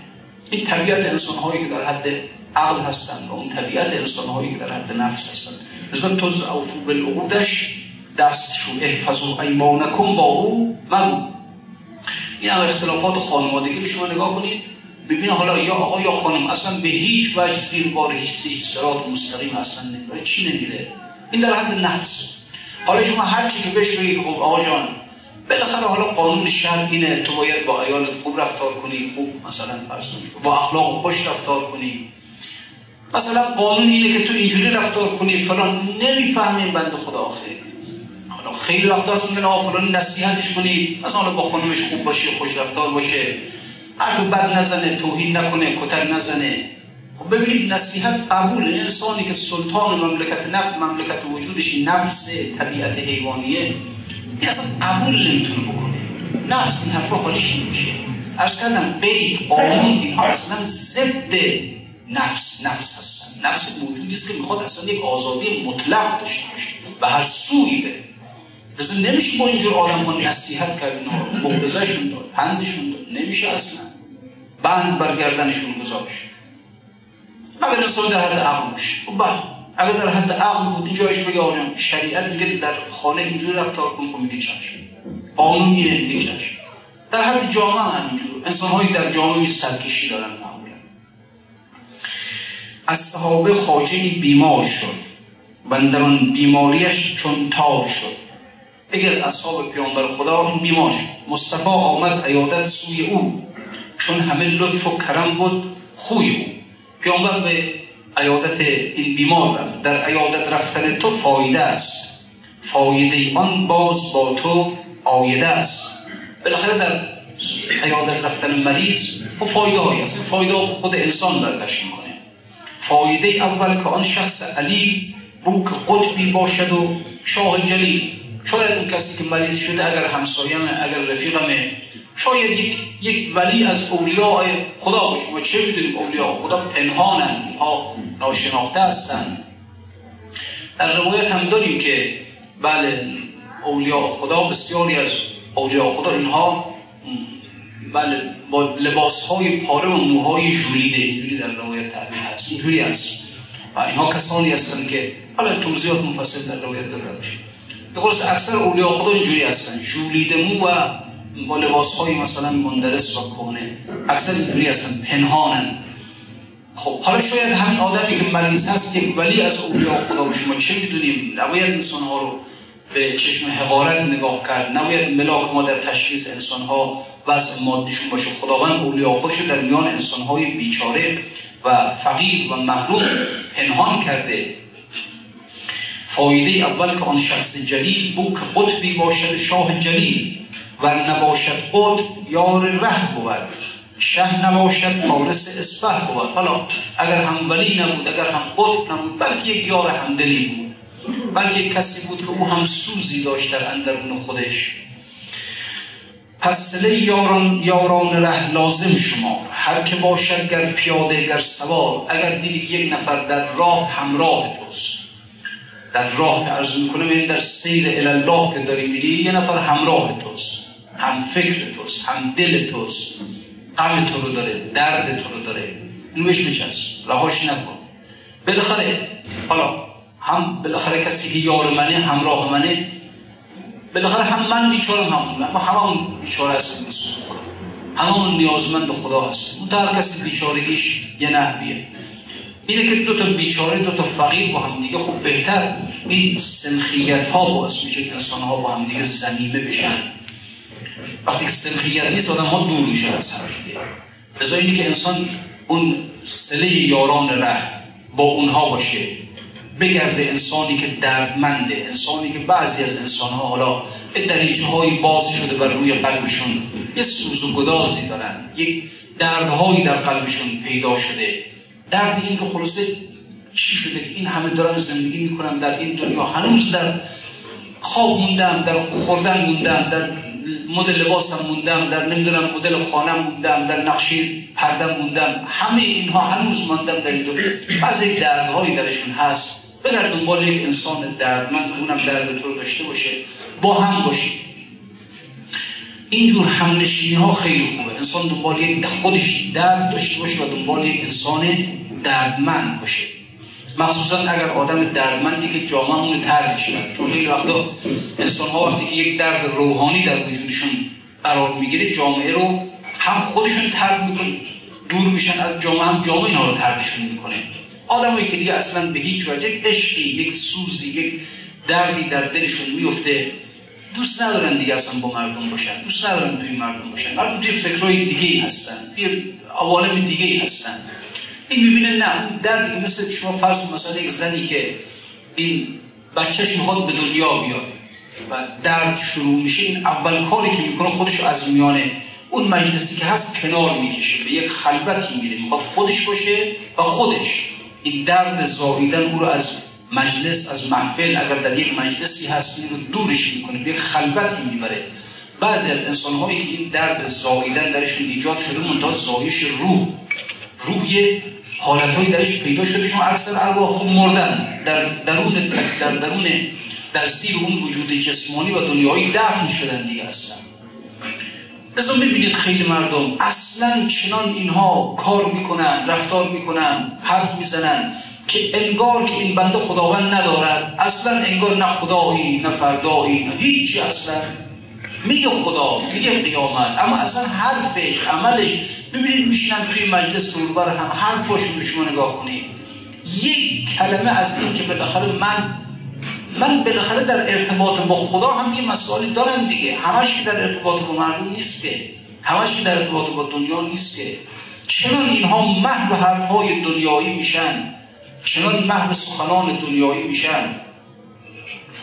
این طبیعت انسان هایی که در حد عقل هستند و اون طبیعت انسان هایی که در حد نفس هستند توز اوفو بالعقودش دست شو احفظو ایمانکم با او مگو این هم اختلافات خانوادگی شما نگاه کنید. ببینه حالا یا آقا یا خانم اصلا به هیچ وجه زیر بار هیچ سرات مستقیم اصلا نمیره. چی نمیره؟ این در حد نفس. حالا شما هر چی که بهش بگید خب آقا جان بالاخره حالا قانون شهر اینه. تو باید با ایالت خوب رفتار کنی خوب مثلا فرض با اخلاق خوش رفتار کنی. مثلا قانون اینه که تو اینجوری رفتار کنی فلان. نمی‌فهمیم بند خدا آخه. حالا خیلی وقت هست میگن آقا فلان نصیحتش کنی. مثلا با خانمش خوب باشه خوش رفتار باشه. حرف بد نزنه توهین نکنه کتر نزنه. خب ببینید نصیحت قبول. انسانی که سلطان مملکت نفت مملکت وجودش نفس طبیعت حیوانیه این اصلا قبول نمی‌تونه بکنه. نفس این حرفا حالیش نمیشه. ارز کردم قید قانون اینها اصلا ضد نفس نفس هستن. نفس موجودی است که می‌خواد اصلا یک آزادی مطلق داشته باشه و هر سوی بره. لذا نمیشه با اینجور آدم ها نصیحت کرد اینها موعظهشون داد پندشون داد. نمیشه اصلا. بند برگردنشون گذاشت. مگر انسان در حد عقل باشه. خب بله. اگر در حد عقل بود اینجایش بگه آقا شریعت میگه در خانه اینجوری رفتار کن خب میگه چشم. قانون اینه میگه چشم. در حد جامعه هم همینجور. انسان هایی در جامعه سرکشی دارن معمولا. از صحابه خاجه بیمار شد. و در بیماریش چون تار شد. یکی از اصحاب پیامبر خدا بیمار شد. مصطفی آمد ایادت سوی او. چون همه لطف و کرم بود خوی او. پیامبر به ایادت این بیمار رفت. در ایادت رفتن تو فایده است. فایده آن باز با تو آیده است. بالاخره در ایادت رفتن مریض و فایده هایی است. فایده خود انسان برداشت می‌کنه فایده اول که آن شخص علیل بو که قطبی باشد و شاه جلیل. شاید اون کسی که مریض شده اگر همسایمه اگر رفیقمه شاید یک, یک ولی از اولیاء خدا باشه. ما چه می‌دونیم اولیاء خدا؟ پنهانن. اینها ناشناخته هستند در روایت هم داریم که بله اولیاء خدا بسیاری از اولیاء خدا اینها بله با لباس های پاره و موهای جولیده اینجوری در روایت تعبیر هست. اینجوری هست. و اینها کسانی هستند که حالا توضیحات مفصل در روایت داره میشه. به اکثر اولیاء خدا اینجوری هستن. جولیده مو و با لباس های مثلا مندرس و کهنه. اکثر اینجوری هستن. پنهانن. خب حالا شاید همین آدمی که مریض هست یک ولی از اولیاء خدا باشه ما چه می‌دونیم؟ نباید انسان ها رو به چشم حقارت نگاه کرد. نباید ملاک ما در تشخیص انسان ها وضع مادیشون باشه. خداوند اولیاء خودش در میان انسان های بیچاره و فقیر و محروم پنهان کرده. فایده اول که آن شخص جلیل بو که قطبی باشد شاه جلیل و نباشد قطب یار ره بود. شه نباشد فارس اسپه بود. حالا اگر هم ولی نبود اگر هم قطب نبود بلکه یک یار همدلی بود. بلکه کسی بود که او هم سوزی داشت در اندرون خودش. پس یاران, یاران ره لازم شما. هر که باشد گر پیاده گر سوار اگر دیدی که یک نفر در راه همراه توست. در راه که عرض می‌کنم این در سیر الله که داری میری یه نفر همراه توست. هم فکر توست هم دل توست. غم تو رو داره درد تو رو داره. اینو بهش بچسب رهاش نکن. بالاخره حالا هم بالاخره کسی که یار منه همراه منه. بالاخره هم من بیچاره هم ما همون بیچاره هستیم مثل خدا. همون نیازمند خدا هستیم. اون کسی بیچارگیش یه نحویه. اینه که دو تا بیچاره دو تا فقیر با هم دیگه خب بهتر. این سنخیت ها باعث میشه که انسان ها با هم دیگه زنیمه بشن. وقتی که سنخیت نیست آدم ها دور میشه از هم دیگه. که انسان اون سله یاران ره با اونها باشه. بگرده انسانی که دردمنده انسانی که بعضی از انسان ها حالا به دریچه های باز شده بر روی قلبشون یه سوز و گدازی دارن یک دردهایی در قلبشون پیدا شده. درد این که خلاصه چی شده؟ که این همه دارن زندگی می‌کنم در این دنیا. هنوز در خواب موندم در خوردن موندم در مدل لباسم موندم در نمی‌دونم مدل خانم موندم در نقشه پردم موندم. همه اینها هنوز ماندم در این دنیا. بعضی دردهایی درشون هست. بگر دنبال یک انسان دردمند اونم درد تو رو داشته باشه با هم باشی اینجور همنشینی ها خیلی خوبه. انسان دنبال یک خودش درد داشته باشه و دنبال یک انسان دردمند باشه. مخصوصا اگر آدم دردمندی که جامعه اون تردش کرد چون خیلی وقتا انسان ها وقتی که یک درد روحانی در وجودشون قرار می‌گیره جامعه رو هم خودشون ترد می‌کنه. دور میشن از جامعه هم جامعه اینا رو تردشون می‌کنه. آدمایی که دیگه اصلا به هیچ وجه یک عشقی یک سوزی یک دردی در دلشون میفته دوست ندارن دیگه اصلا با مردم باشن دوست ندارن توی مردم باشن مردم توی فکرهای دیگه هستن توی عوالم دیگه هستن. این می‌بینه نه اون دردی که مثل شما فرض مثلا یک زنی که این بچهش می‌خواد به دنیا بیاد و درد شروع میشه این اول کاری که می‌کنه خودش از میانه اون مجلسی که هست کنار می‌کشه به یک خلوتی میره می‌خواد خودش باشه و خودش. این درد زاییدن او رو از مجلس از محفل اگر در یک مجلسی هست این رو دورش می‌کنه به یک خلوتی می‌بره. بعضی از انسان هایی که این درد زاییدن درشون ایجاد شده منتها زایش روح. روح حالت هایی درش پیدا شده چون اکثر ارواح خوب مردن. در درون در درون در زیر اون وجود جسمانی و دنیایی دفن شدن دیگه هستن. لذا می‌بینید خیلی مردم اصلا چنان اینها کار می‌کنن رفتار می‌کنن حرف می‌زنن که انگار که این بنده خداوند ندارد. اصلا انگار نه خدایی نه فردایی نه هیچی اصلا. میگه خدا میگه قیامت اما اصلا حرفش عملش ببینید میشینن توی مجلس بر هم حرفاشون به شما نگاه کنید. یک کلمه از این که بالاخره من من بالاخره در ارتباط با خدا هم یه مسائلی دارم دیگه. همش که در ارتباط با مردم نیست که. همش که در ارتباط با دنیا نیست که. چنان اینها محو حرفهای دنیایی میشن. چنان محو سخنان دنیایی میشن.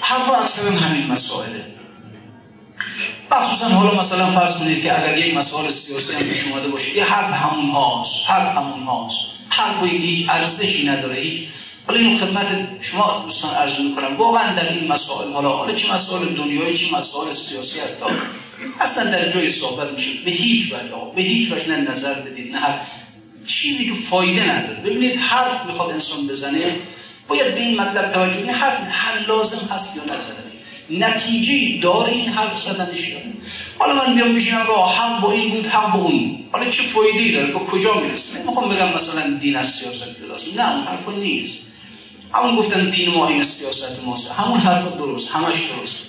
حرف اکثر همین مسائله. مخصوصا حالا مثلا فرض کنید که اگر یک مسائل سیاسی هم پیش اومده باشه یه حرف همون هاست. حرف همون هاست. حرفی که هیچ ارزشی نداره هیچ حالا اینو خدمت شما دوستان عرض می‌کنم. واقعا در این مسائل حالا حالا چه مسائل دنیایی چه مسائل سیاسی حتی اصلا در جای صحبت میشه. به هیچ وجه به هیچ وجه نه نظر بدید نه چیزی که فایده نداره. ببینید حرف می‌خواد انسان بزنه باید به این مطلب توجه این حرف حل لازم هست یا نزدنش نتیجه داره این حرف زدنش یا حالا من بیام بشینم رو حق با این بود حق با اون حالا چه فایده داره؟ به کجا می‌رسه؟ نمی‌خوام بگم مثلا دین از سیاست جداست. نه اون نیست. همون گفتن دین ما این سیاست ماست همون حرف درست همش درست.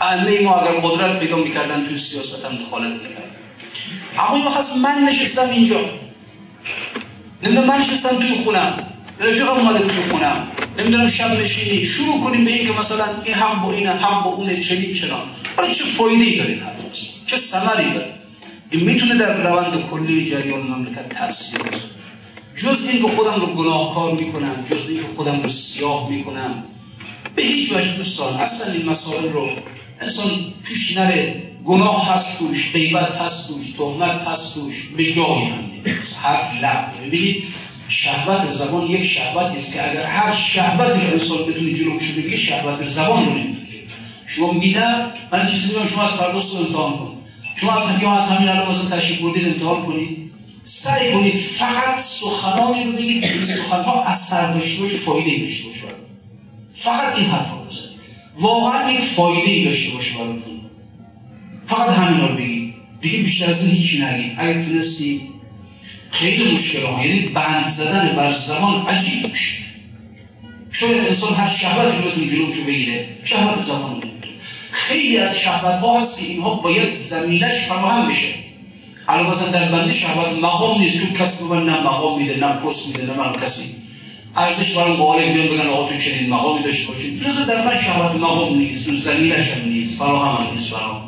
ائمه ما اگر قدرت پیدا می‌کردن توی سیاست هم دخالت می‌کردن. اما خواست من نشستم اینجا. نمی‌دونم من نشستم توی خونم. رفیقم اومده توی خونم. نمی‌دونم شب نشینی. شروع کنیم به اینکه مثلا این هم با اینه هم با اونه چنین چنان. حالا چه فایده ای داره این حرف؟ چه ثمری داره؟ این می‌تونه در روند کلی جریان مملکت تاثیر بذاره. جز اینکه خودم رو گناهکار می‌کنم جز اینکه خودم رو سیاه می‌کنم. به هیچ وجه دوستان اصلا این مسائل رو انسان پیش نره. گناه هست توش غیبت هست توش تهمت هست توش به جایی هم حرف لب ببینید شهوت زبان یک شهوتی است که اگر هر شهوتی رو انسان بتونه جلوش بگیره شهوت زبان رو نمی‌تونه شما میگید من چیزی میگم شما از فردا امتحان کن شما از همین از همین الان مثلا تشریف بردید امتحان کنید. سعی کنید فقط سخنانی رو بگید که این سخنها اثر داشته باشه فایده داشته باشه فقط این حرفا بزنید. واقعا یک فایده داشته باشه براتون فقط همین رو بگید. دیگه بیشتر از این هیچی نگید. اگر تونستی خیلی مشکل ها یعنی بند زدن بر زمان عجیب میشه. شاید انسان هر شهوتی رو بتونه جلوشو بگیره. شهوت زمان رو خیلی از شهوت ها هست که اینها باید زمینش فراهم بشه. حالا مثلا در بنده شهوت مقام نیست چون کس به من نه مقام میده نه پست میده نه من کسی ارزش برای مقاله بیان بگن آقا تو چنین مقامی داشته باشید لذا در من شهوت مقام نیست تو زمینش هم نیست فراهم هم نیست فراهم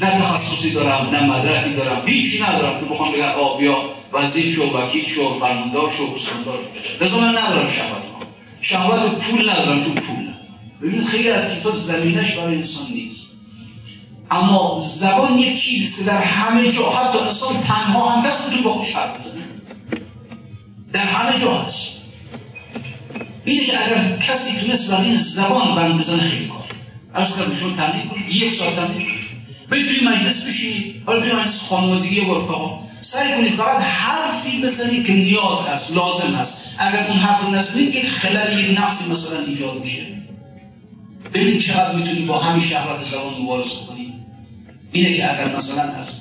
نه تخصصی دارم نه مدرکی دارم هیچی ندارم که بخوام بگن آقا بیا وزیر شو وکیل شو فرماندار شو استاندار شو لذا من ندارم شهوت شهوت پول ندارم چون پول ببینید خیلی از چیزا زمینش برای انسان نیست اما زبان یک چیزی که در همه جا حتی انسان تنها هم دست تو با خوش حرف بزنه. در همه جا هست. اینه که اگر کسی تونست برای زبان بند بزنه خیلی کار. از کردم شما تمرین کنید یک ساعت تمرین کنید برید توی مجلس بشینید. حالا توی مجلس خانوادگی و رفقا. سعی کنید فقط حرفی بزنید که نیاز هست لازم هست. اگر اون حرف رو نزنید یک خلل یک نقصی مثلا ایجاد میشه. ببین چقدر می‌تونی با همین شهوت زبان مبارزه کنی اینه که اگر مثلا از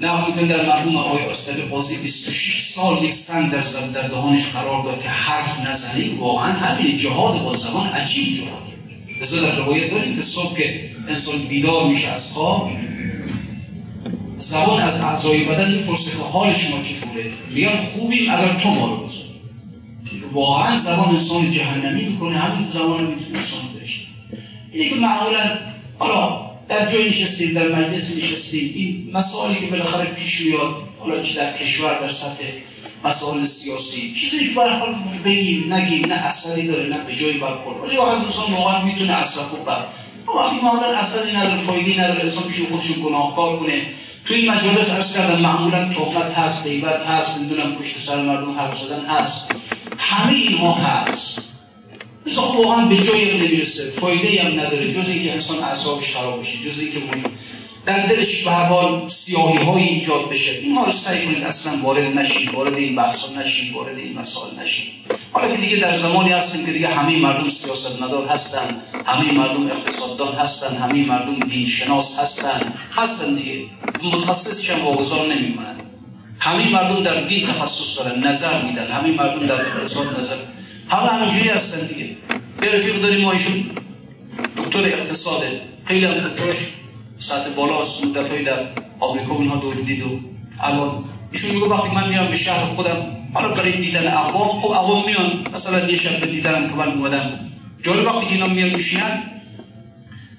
نه میگن در مرحوم آقای استاد قاضی 26 سال یک سنگ در در دهانش قرار داد که حرف نزنی واقعا همین جهاد با زبان عجیب جهادی لذا در روایت داریم که صبح که انسان بیدار میشه از خواب زبان از اعضای بدن می‌پرسه که حال شما چطوره؟ میگن خوبیم اگر تو ما رو بزنی واقعا زبان انسان جهنمی می‌کنه همین زبان رو می‌تونه انسان بشه. اینه که معمولا حالا در جای نشستیم در مجلس نشستیم. این مسائلی که بالاخره پیش میاد حالا چه در کشور در سطح مسائل سیاسی. چیزی که برای حال بگیم نگیم نه اثری داره نه به جایی برخورد. ولی واقعا انسان واقعا می‌تونه اثر خوب بر. وقتی معمولا اثری نداره فایده نداره انسان پیش خودش گناهکار کنه. تو این مجالس عرض کردم معمولا تهمت هست غیبت هست می‌دونم پشت سر مردم حرف زدن هست. همه اینها هست. مثلا واقعا به جایی نمی‌رسه فایده هم نداره جز اینکه انسان اعصابش خراب بشه جز اینکه در دلش به حال سیاهی های ایجاد بشه. اینها رو سعی کنید اصلا وارد نشید وارد این بحث نشید وارد این مسائل نشید. حالا که دیگه در زمانی هستیم که دیگه همه مردم سیاست مدار هستن همه مردم اقتصاددان هستن همه مردم دینشناس هستن هستن دیگه. متخصص هم واگذار نمی‌کنن همه مردم در دین تخصص دارن نظر میدن. همه مردم در اقتصاد نظر همه همینجوری هستن دیگه. یه رفیق داریم ما ایشون دکتر اقتصاده خیلی هم دکترش سطح بالاست مدت هایی در آمریکا اونها دور دید و الان. ایشون میگه وقتی من میام به شهر خودم حالا برای دیدن اقوام خب اقوام میان مثلا یه شب دیدنم که من اومدم. جالب وقتی که اینا میان میشینن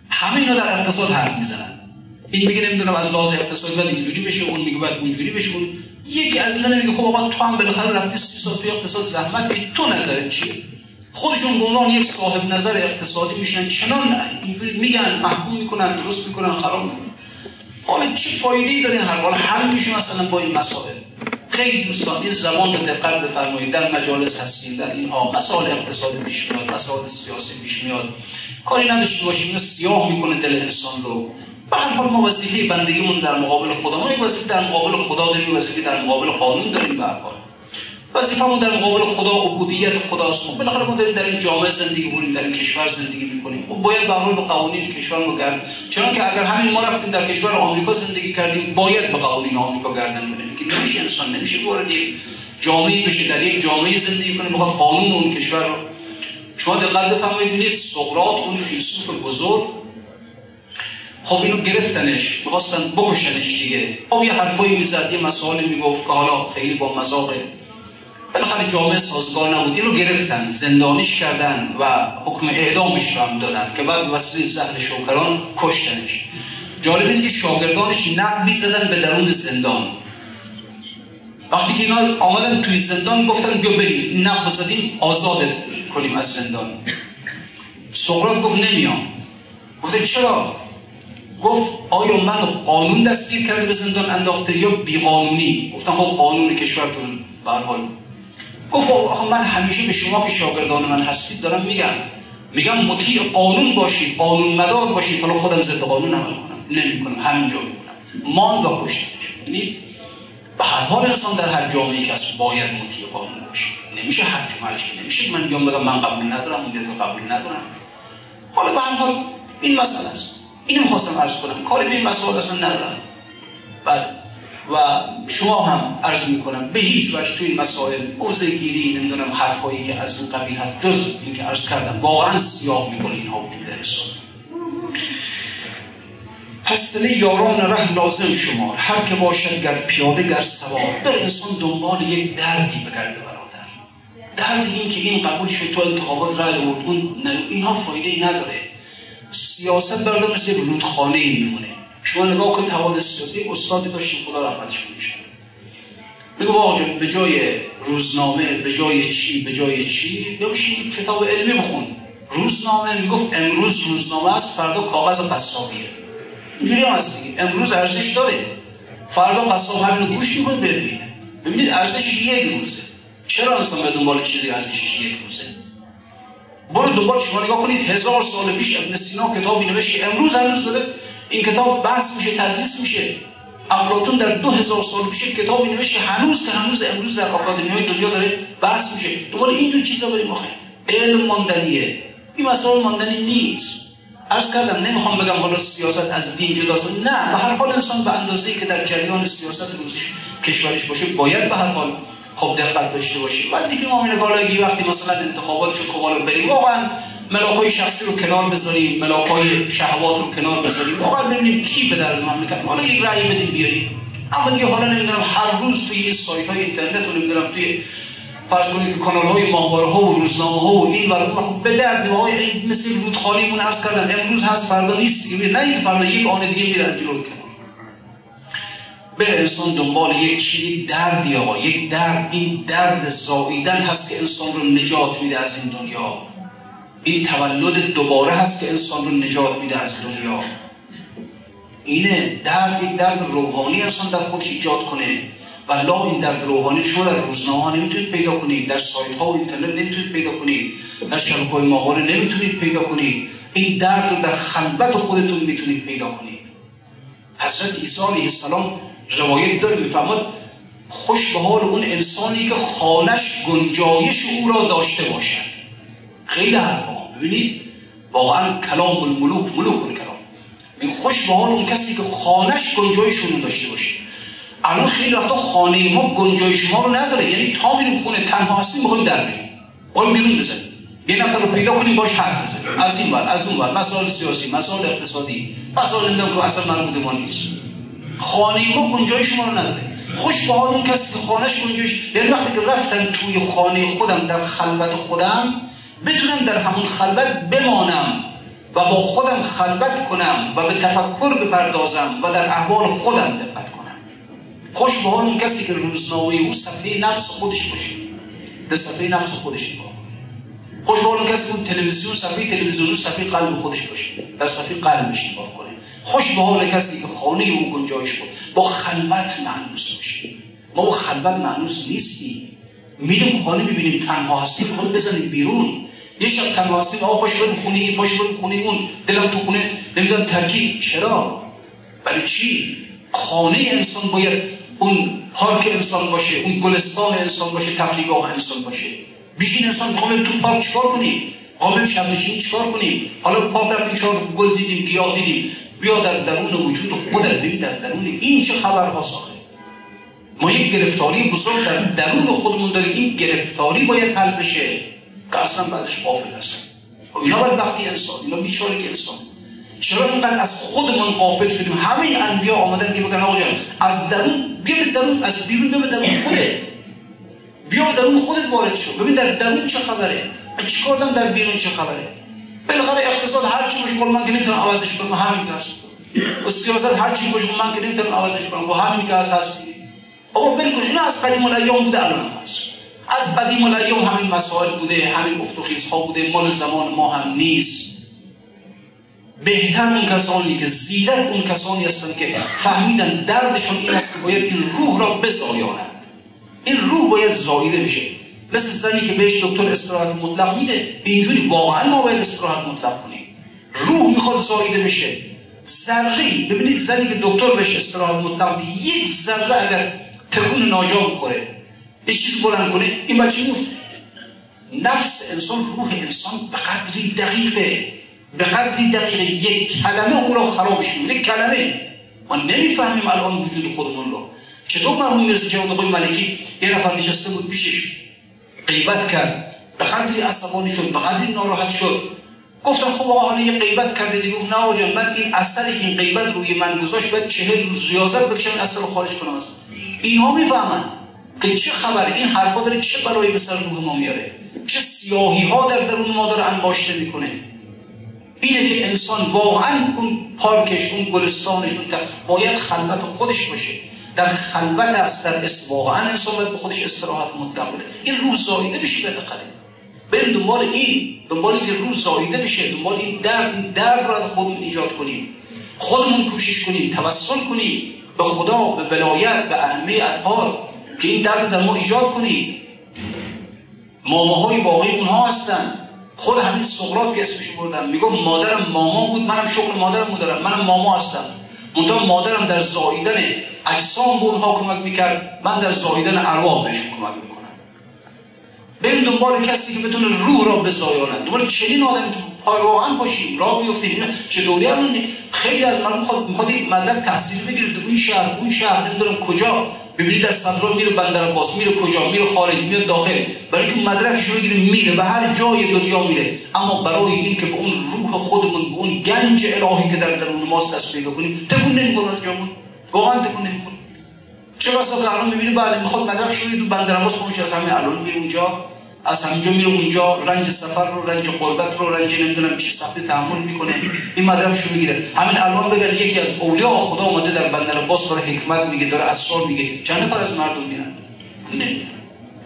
همه اینا در اقتصاد حرف می‌زنن. این میگه نمی‌دونم از لحاظ اقتصادی باید اینجوری بشه اون میگه باید اونجوری بشه. اون یکی از اینا میگه خب آقا تو هم بالاخره رفتی سی سال توی اقتصاد زحمت که تو نظرت چیه؟ خودشون به یک صاحب نظر اقتصادی میشن چنان اینجوری میگن محکوم می‌کنن درست می‌کنن خراب می‌کنن. حالا چه فایده ای داره این حل حل میشه مثلا با این مسائل. خیلی دوستان این زبان رو دقت بفرمایید. در مجالس هستیم در اینها مسائل اقتصادی پیش میاد مسائل سیاسی پیش میاد. کاری نداشته باشیم اینو سیاه می‌کنه دل انسان رو. به هر حال ما وظیفه بندگیمون در مقابل خدا ما یک وظیفه در مقابل خدا داریم وظیفه در مقابل قانون داریم به هر حال. وظیفمون در مقابل خدا عبودیت خداست. ما بالاخره ما داریم در این جامعه زندگی بودیم در این کشور زندگی می‌کنیم. و باید به حال به قوانین کشور ما گرد چون که اگر همین ما رفتیم در کشور آمریکا زندگی کردیم باید به قوانین آمریکا گردن بزنیم که نمیشه انسان نمیشه وارد جامعه بشه در یک جامعه زندگی کنه بخواد قانون اون کشور رو. شما دقت بفرمایید ببینید سقراط اون فیلسوف بزرگ خب اینو گرفتنش می‌خواستن بکشنش دیگه. خب یه حرفایی می‌زد یه مسائلی می‌گفت که حالا خیلی با مذاق بالاخره جامعه سازگار نبود. اینو گرفتن زندانیش کردن و حکم اعدامش رو هم دادن که بعد وسیله زهر شوکران کشتنش. جالب اینه که شاگردانش نقبی زدن به درون زندان. وقتی که اینا آمدن توی زندان گفتن بیا بریم. نقب زدیم آزادت کنیم از زندان. سقراط گفت نمیام. گفته چرا؟ گفت آیا من قانون دستگیر کرده به زندان انداخته یا بیقانونی؟ گفتم خب قانون کشور تو به حال. گفت آخه من همیشه به شما که شاگردان من هستید دارم میگم. میگم مطیع قانون باشید قانون مدار باشید. حالا خودم ضد قانون عمل کنم. نمی‌کنم. همینجا می‌کنم. مان و کشتنش یعنی به هر حال انسان در هر جامعه که هست باید مطیع قانون باشه. نمیشه هر جمعه نمیشه. من بیام من قبول ندارم اون قبول ندارم. حالا به هر حال این مسئله است. اینو می‌خواستم عرض کنم. کاری به این مسائل اصلا ندارم. بعد و شما هم عرض می‌کنم به هیچ وجه تو این مسائل اوزه گیری نمی‌دونم حرفهایی که از اون قبیل هست جز اینکه عرض کردم واقعا سیاه می‌کنه اینها وجود انسان پس یاران ره لازم شمار هر که باشد گر پیاده گر سوار. بر انسان دنبال یک دردی بگرده برادر. درد این که این قبول شد تو انتخابات رای بود اون اینها فایده ای نداره. سیاست برادر مثل رودخانه میمونه. شما نگاه کنید حوادث سیاسی استادی داشتیم خدا رحمتش کنه میگه آقا به جای روزنامه به جای چی به جای چی؟ یا بشین کتاب علمی بخون. روزنامه می‌گفت امروز روزنامه است فردا کاغذ قصابیه. اینجوری هم هست دیگه. امروز ارزش داره. فردا قصاب همین گوش می‌کنه ببینه ببینید ارزشش یک روزه. چرا انسان به دنبال چیزی ارزشش یک روزه؟ برو دنبال شما نگاه کنید هزار سال پیش ابن سینا کتابی نوشت که امروز هنوز داره این کتاب بحث میشه تدریس میشه. افلاطون در دو هزار سال پیش کتابی نوشت که هنوز که هنوز امروز در آکادمی های دنیا داره بحث میشه. دنبال اینجور چیزا بریم آخه. علم ماندنیه. این مسائل ماندنی نیست. عرض کردم نمی‌خوام بگم حالا سیاست از دین جداست. نه به هر حال انسان به اندازه‌ای که در جریان سیاست روزش کشورش باشه باید به هر حال خب دقت داشته باشیم. وظیفه گالگی وقتی مثلا انتخابات شد خب بریم. واقعا ملاکای شخصی رو کنار بذاریم ملاکای شهوات رو کنار بذاریم. واقعا ببینیم کی به درد مملکت. حالا یک رأی بدیم بیاریم. اما دیگه حالا نمی‌دونم هر روز توی این سایت های اینترنت رو نمی‌دونم توی فرض کنید که کانال های ماهواره ها و روزنامه ها و این ور خب به درد مثل رودخانه مون عرض کردم امروز هست فردا نیست نه اینکه فردا یک آن دیگه میره از جلو بره انسان دنبال یک چیزی دردی آقا یک درد این درد زاییدن هست که انسان رو نجات میده از این دنیا. این تولد دوباره هست که انسان رو نجات میده از دنیا. اینه درد یک درد روحانی انسان در خودش ایجاد کنه. و لا این درد روحانی شما در روزنامه ها نمی‌تونید پیدا کنید در سایت ها و اینترنت نمی‌تونید پیدا کنید در شبکه های ماهواره نمی‌تونید پیدا کنید. این درد رو در خلوت خودتون می‌تونید پیدا کنید. حضرت عیسی علیه السلام روایتی داره می‌فهمد خوش به حال اون انسانی که خانش گنجایش او را داشته باشد. خیلی حرفا. ببینید واقعا کلام الملوک ملوک کلام. این خوش به حال اون کسی که خانش گنجایش رو داشته باشه. الان خیلی وقتا خانه ما گنجایش ما رو نداره. یعنی تا میریم خونه تنها هستیم می‌خوایم در بریم. باید بیرون بزنیم. یه نفر رو پیدا کنیم باش حرف بزنیم. از این بر از اون بر مسائل سیاسی مسائل اقتصادی. مسائل که اصلا مربوط ما نیست. خانه ما گنجایش ما رو نداره. خوش به حال اون کسی که خانش گنجایش یعنی وقتی که رفتم توی خانه خودم در خلوت خودم بتونم در همون خلوت بمانم و با خودم خلوت کنم و به تفکر بپردازم و در احوال خودم دقت کنم. خوش به حال اون کسی که روزنامه او صفحه نفس خودش باشه. در صفحه نفس خودش نگاه خوش به حال اون کسی که تلویزیون صفحه تلویزیون صفحه قلب خودش باشه. در صفحه قلبش نگاه کنه. خوش به حال کسی که خانه او گنجایش بود با خلوت معنوس باشه ما با خلوت معنوس نیستیم میریم خانه ببینیم تنها هستیم خود بزنیم بیرون. یه شب تنها هستیم آقا پاشو بریم خونه این پاشو بریم خونه اون دلم تو خونه نمی‌دونم ترکیب چرا؟ برای چی؟ خانه انسان باید اون پارک انسان باشه اون گلستان انسان باشه تفریحگاه انسان باشه. بیشین انسان می‌خوام تو پارک چیکار کنیم؟ می‌خوام شب نشینی چیکار کنیم؟ حالا پارک رفتیم چهار گل دیدیم گیاه دیدیم. بیا در درون وجود خودت ببین در درون این چه خبر ها ما یک گرفتاری بزرگ در درون خودمون داریم. این گرفتاری باید حل بشه. که اصلا بعضش قافل هست اینا باید وقتی انسان اینا بیچاره که انسان. چرا اینقدر از خودمون قافل شدیم؟ همه انبیا آمدن که بگن آقا از درون بیا به درون از بیرون بیا به درون خودت. بیا به درون خودت وارد شو. ببین در درون چه خبره؟ من چیکار در بیرون چه خبره؟ بالاخره اقتصاد هر چی باشه من که نمی‌تونم عوضش کنم. همین که هست. و سیاست هر چی باشه من که نمی‌تونم عوضش کنم. با همین که هست بابا ول کن اینا از قدیم الایام بوده الان هست. از قدیم الایام همین مسائل بوده همین افت ها بوده مال زمان ما هم نیست. بهتر اون کسانی که زیرک اون کسانی هستند که فهمیدن دردشون این است که باید این روح را بزایانند. این روح باید زایده بشه. مثل زنی که بهش دکتر استراحت مطلق میده اینجوری واقعا ما باید استراحت مطلق کنیم. روح می‌خواد زایده بشه. ذره ببینید زنی که دکتر بهش استراحت مطلق میده یک ذره اگر تکون ناجا بخوره یه چیز بلند کنه این بچه میفته. نفس انسان روح انسان به قدری دقیقه به قدری دقیقه یک کلمه او را خرابش می‌کنه کلمه. ما نمی‌فهمیم الان وجود خودمون رو. چطور مرحوم میرزا جواد آقای ملکی یه نفر نشسته بود پیشش غیبت کرد. به قدری عصبانی شد به قدری ناراحت شد. گفتم خب آقا حالا یه غیبت کرده دیگه. گفت نه من این اثری که این غیبت روی من گذاشت باید چهل روز ریاضت بکشم این اثر رو خارج کنم از اینها می‌فهمن که چه خبره این حرفا داره چه بلایی به سر روح ما میاره. چه سیاهی ها در درون ما داره انباشته می‌کنه. اینه که انسان واقعا اون پارکش اون گلستانش اون باید خلوت خودش باشه. در خلوت است در است واقعا انسان باید به خودش استراحت مطلق بده این روح زایده بشه بالاخره بریم دنبال این دنبال اینکه روح زایده بشه دنبال این درد این درد رو از خودمون ایجاد کنیم. خودمون کوشش کنیم توسل کنیم به خدا به ولایت به اهمه اطهار که این درد در ما ایجاد کنیم. ماماهای باقی اونها هستن. خود همین سقراط که اسمش بردم. میگم مادرم ماما بود منم شغل مادرم دارم. منم ماما هستم. منتها مادرم در زاییدن اجسام به اونها کمک می‌کرد. من در زاییدن ارواح بهشون کمک می‌کنم. بریم دنبال کسی که بتونه روح را بزایاند دنبال چنین پای واقعا باشیم. راه بیفتیم چطوری الان خیلی از مردم می‌خواد مدرک تحصیل بگیره. این شهر اون شهر نمی‌دونم کجا. ببینید در صدرا میره بندر عباس میره کجا؟ میره خارج میره داخل. برای اینکه مدرکش رو بگیره میره به هر جای دنیا میره. اما برای این که به اون روح خودمون به اون گنج الهی که در درون ماست دست پیدا کنیم تکون نمی‌کنه از جامون. واقعا تکون نمی‌کنه چه بسا که الان می‌بینی بله می‌خواد مدرکش رو تو بندر عباس از همین الان میره اونجا از همینجا میره اونجا رنج سفر رو رنج قربت رو رنج نمی‌دونم چی سختی تحمل می‌کنه این مدرکش رو می‌گیره. همین الان بگن یکی از اولیاء خدا اومده در بندر باس داره حکمت میگه داره اسرار میگه. چند نفر از مردم میرن؟ نه.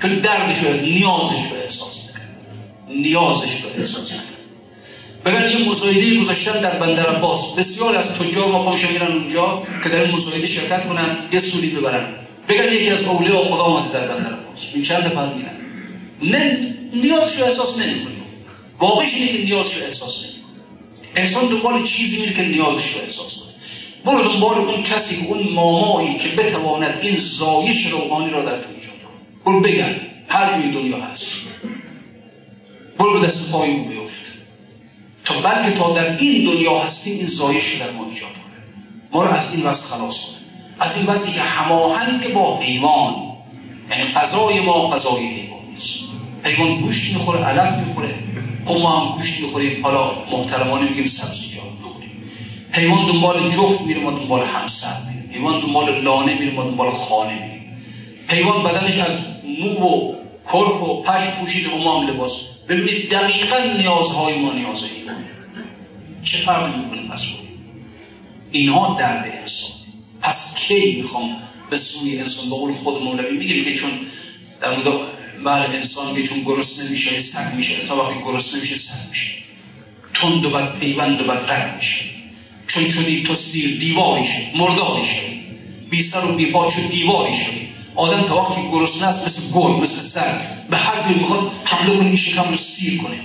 چون دردش رو نیازش رو احساس می‌کنه. نیازش رو احساس می‌کنه. بگن یه مزایده گذاشتن در بندر عباس بسیار از تجار ما پاشه میرن اونجا که در این شرکت کنن یه سوری ببرن بگن یکی از اولیاء خدا اومده در بندر عباس این چند نفر میرن نه نیازش رو احساس نمی‌کنیم واقعش اینه که نیازش رو احساس نمی‌کنیم انسان دنبال چیزی میره که نیازش رو احساس کنه برو دنبال اون کسی اون مامایی که بتواند این زایش روحانی را در تو ایجاد کنه برو بگن هر جای دنیا هست برو به دست پای بیفت بلکه تا در این دنیا هستیم این زایش در ما ایجاد کنه. ما رو از این وضع خلاص کنه. از این وضعی که هماهنگ با حیوان یعنی قضای ما قضای حیوان نیست. حیوان گوشت می‌خوره علف می‌خوره. خب ما هم گوشت می‌خوریم. حالا محترمانه میگیم سبزیجات می‌خوریم حیوان دنبال جفت میره ما دنبال همسر میریم. حیوان دنبال لانه میره ما دنبال خانه میریم. حیوان بدنش از مو و کرک و پش پوشید و ما هم لباس. ببینید دقیقا نیازهای ما نیاز حیوان چه فرقی می‌کنیم پس اینها درد انسان. پس کی می‌خوام به سوی انسان به قول خود مولوی میگه؟ میگه چون در مورد بله انسان که چون گرسنه میشه سگ میشه. انسان وقتی گرسنه میشه سگ میشه. تند و بد پیوند و بد رنگ میشه. چون شدی تو سیر دیواری شد مرداری شد بی سر و بی پا چون دیواری شد آدم تا وقتی گرسنه است مثل گل مثل سر به هر جور می‌خواد حمله کنه این شکم رو سیر کنه.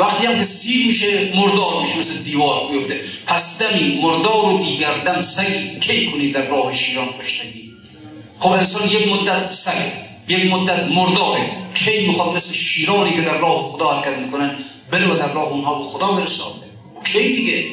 وقتی هم که سیر میشه مردار میشه مثل دیوار میفته. پس دمی مردار و دیگر دم سگی. کی کنی در راه شیران کشتگی؟ خب انسان یک مدت سگ یک مدت مرداره. کی می‌خواد مثل شیرانی که در راه خدا حرکت می‌کنن بلو در راه اونها به خدا برسانده؟ کی دیگه؟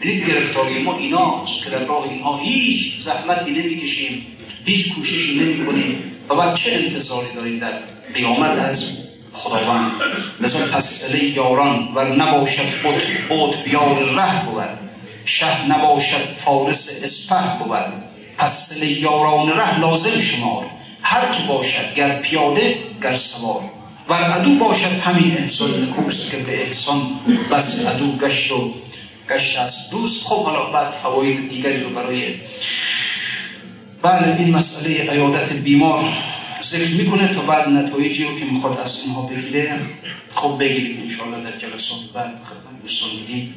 ببینید گرفتاری ما ایناست که در راه اینها هیچ زحمتی نمی‌کشیم هیچ کوششی نمی کنیم و بعد چه انتظاری داریم در قیامت از خداوند. لذا پس یاران و نباشد بود بود بیار ره بود. شه نباشد فارس اسپه بود. پس یاران ره لازم شمار. هر کی باشد گر پیاده گر سوار. و عدو باشد همین انسان نکوست که به احسان بس عدو گشت و گشت است دوست. خب حالا بعد فواید دیگری رو برای بله این مسئله عیادت بیمار. ذکر می‌کنه تا بعد نتایجی رو که می‌خواد از اونها بگیره خب بگیرید انشاءالله در جلسات بعد. خدمت دوستان میدیم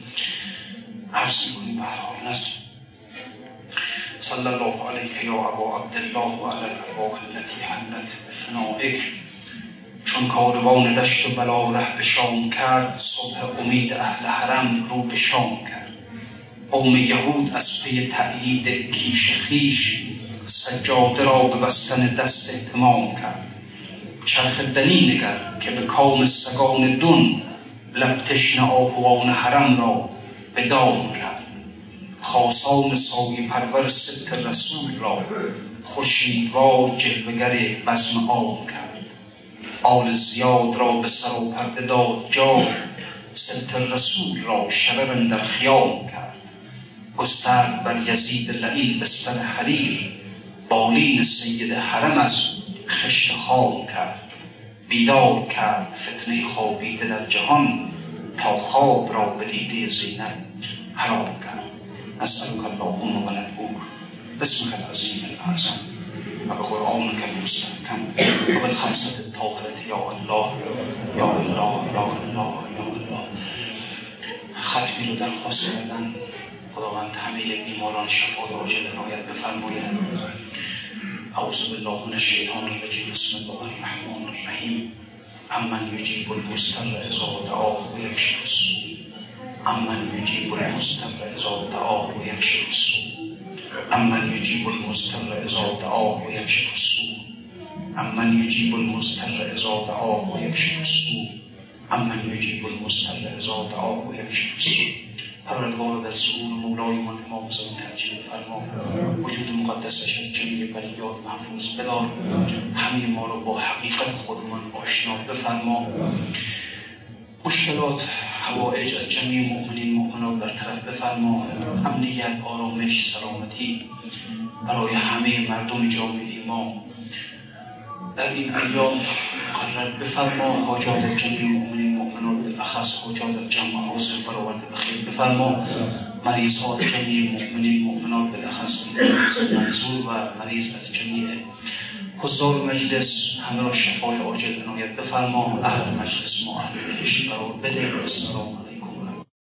عرض می‌کنیم به هر حال نصر صلی الله علیک یا ابا عبدالله و علی الارواح التي حلت بفنائک. چون کاروان دشت و بلا ره به شام کرد صبح امید اهل حرم رو به شام کرد. قوم یهود از پی تأیید کیش خویش سجاد را به بستن دست اهتمام کرد. چرخ دنی نگر که به کام سگان دون لب تشنه آهوان حرم را به دام کرد. خاصان سایه پرور ستر رسول را خورشیدوار جلوه‌گر بزم عام کرد. آل زیاد را به سراپرده داد جا ست رسول را شرر در خیام کرد. گسترد بر یزید لعین بستر حریر بالین سید حرم از خشت خواب کرد بیدار کرد فتنه خوابیده در جهان تا خواب را به دیده زینب حرام کرد. نسألك اللهم و ندعوك باسمك العظیم الاعظم و به قرآنك المستحکم و بالخمسة الطاهرة یا الله یا الله یا الله یا الله. ختمی رو درخواست کردن. خداوند همه بیماران شفای عاجل عنایت بفرماید. أعوذ بالله من الشيطان الرجيم. بسم الله الرحمن الرحيم. أمن يجيب المستر إذا دعاه ويكشف السوء. أمن يجيب المستر إذا دعاه ويكشف السوء. أمن يجيب المستر إذا دعاه ويكشف السوء. أمن يجيب المستر إذا دعاه ويكشف السوء. أمن يجيب المستر إذا دعاه ويكشف السوء. پروردگار در ظهور مولایمان امام زمان ترجیح فرما وجود مقدسش از جمعی بریات محفوظ بدار. همه ما رو با حقیقت خودمان آشنا بفرما. مشکلات حوائج از جمعی مؤمنین مؤمنات برطرف بفرما. امنیت آرامش سلامتی برای همه مردم جامعه ما. در این ایام مقرر بفرما. حاجات از جمعی مؤمنین بالاخص حاجات از جمع حاضر برآورده بخیر بفرما. مریض ها از جمعی مؤمنین مؤمنات بالاخص مریض منظور و مریض از جمعی حضار مجلس همه را شفای عاجل عنایت بفرما. اهل مجلس ما اهل بهشت قرار بده. السلام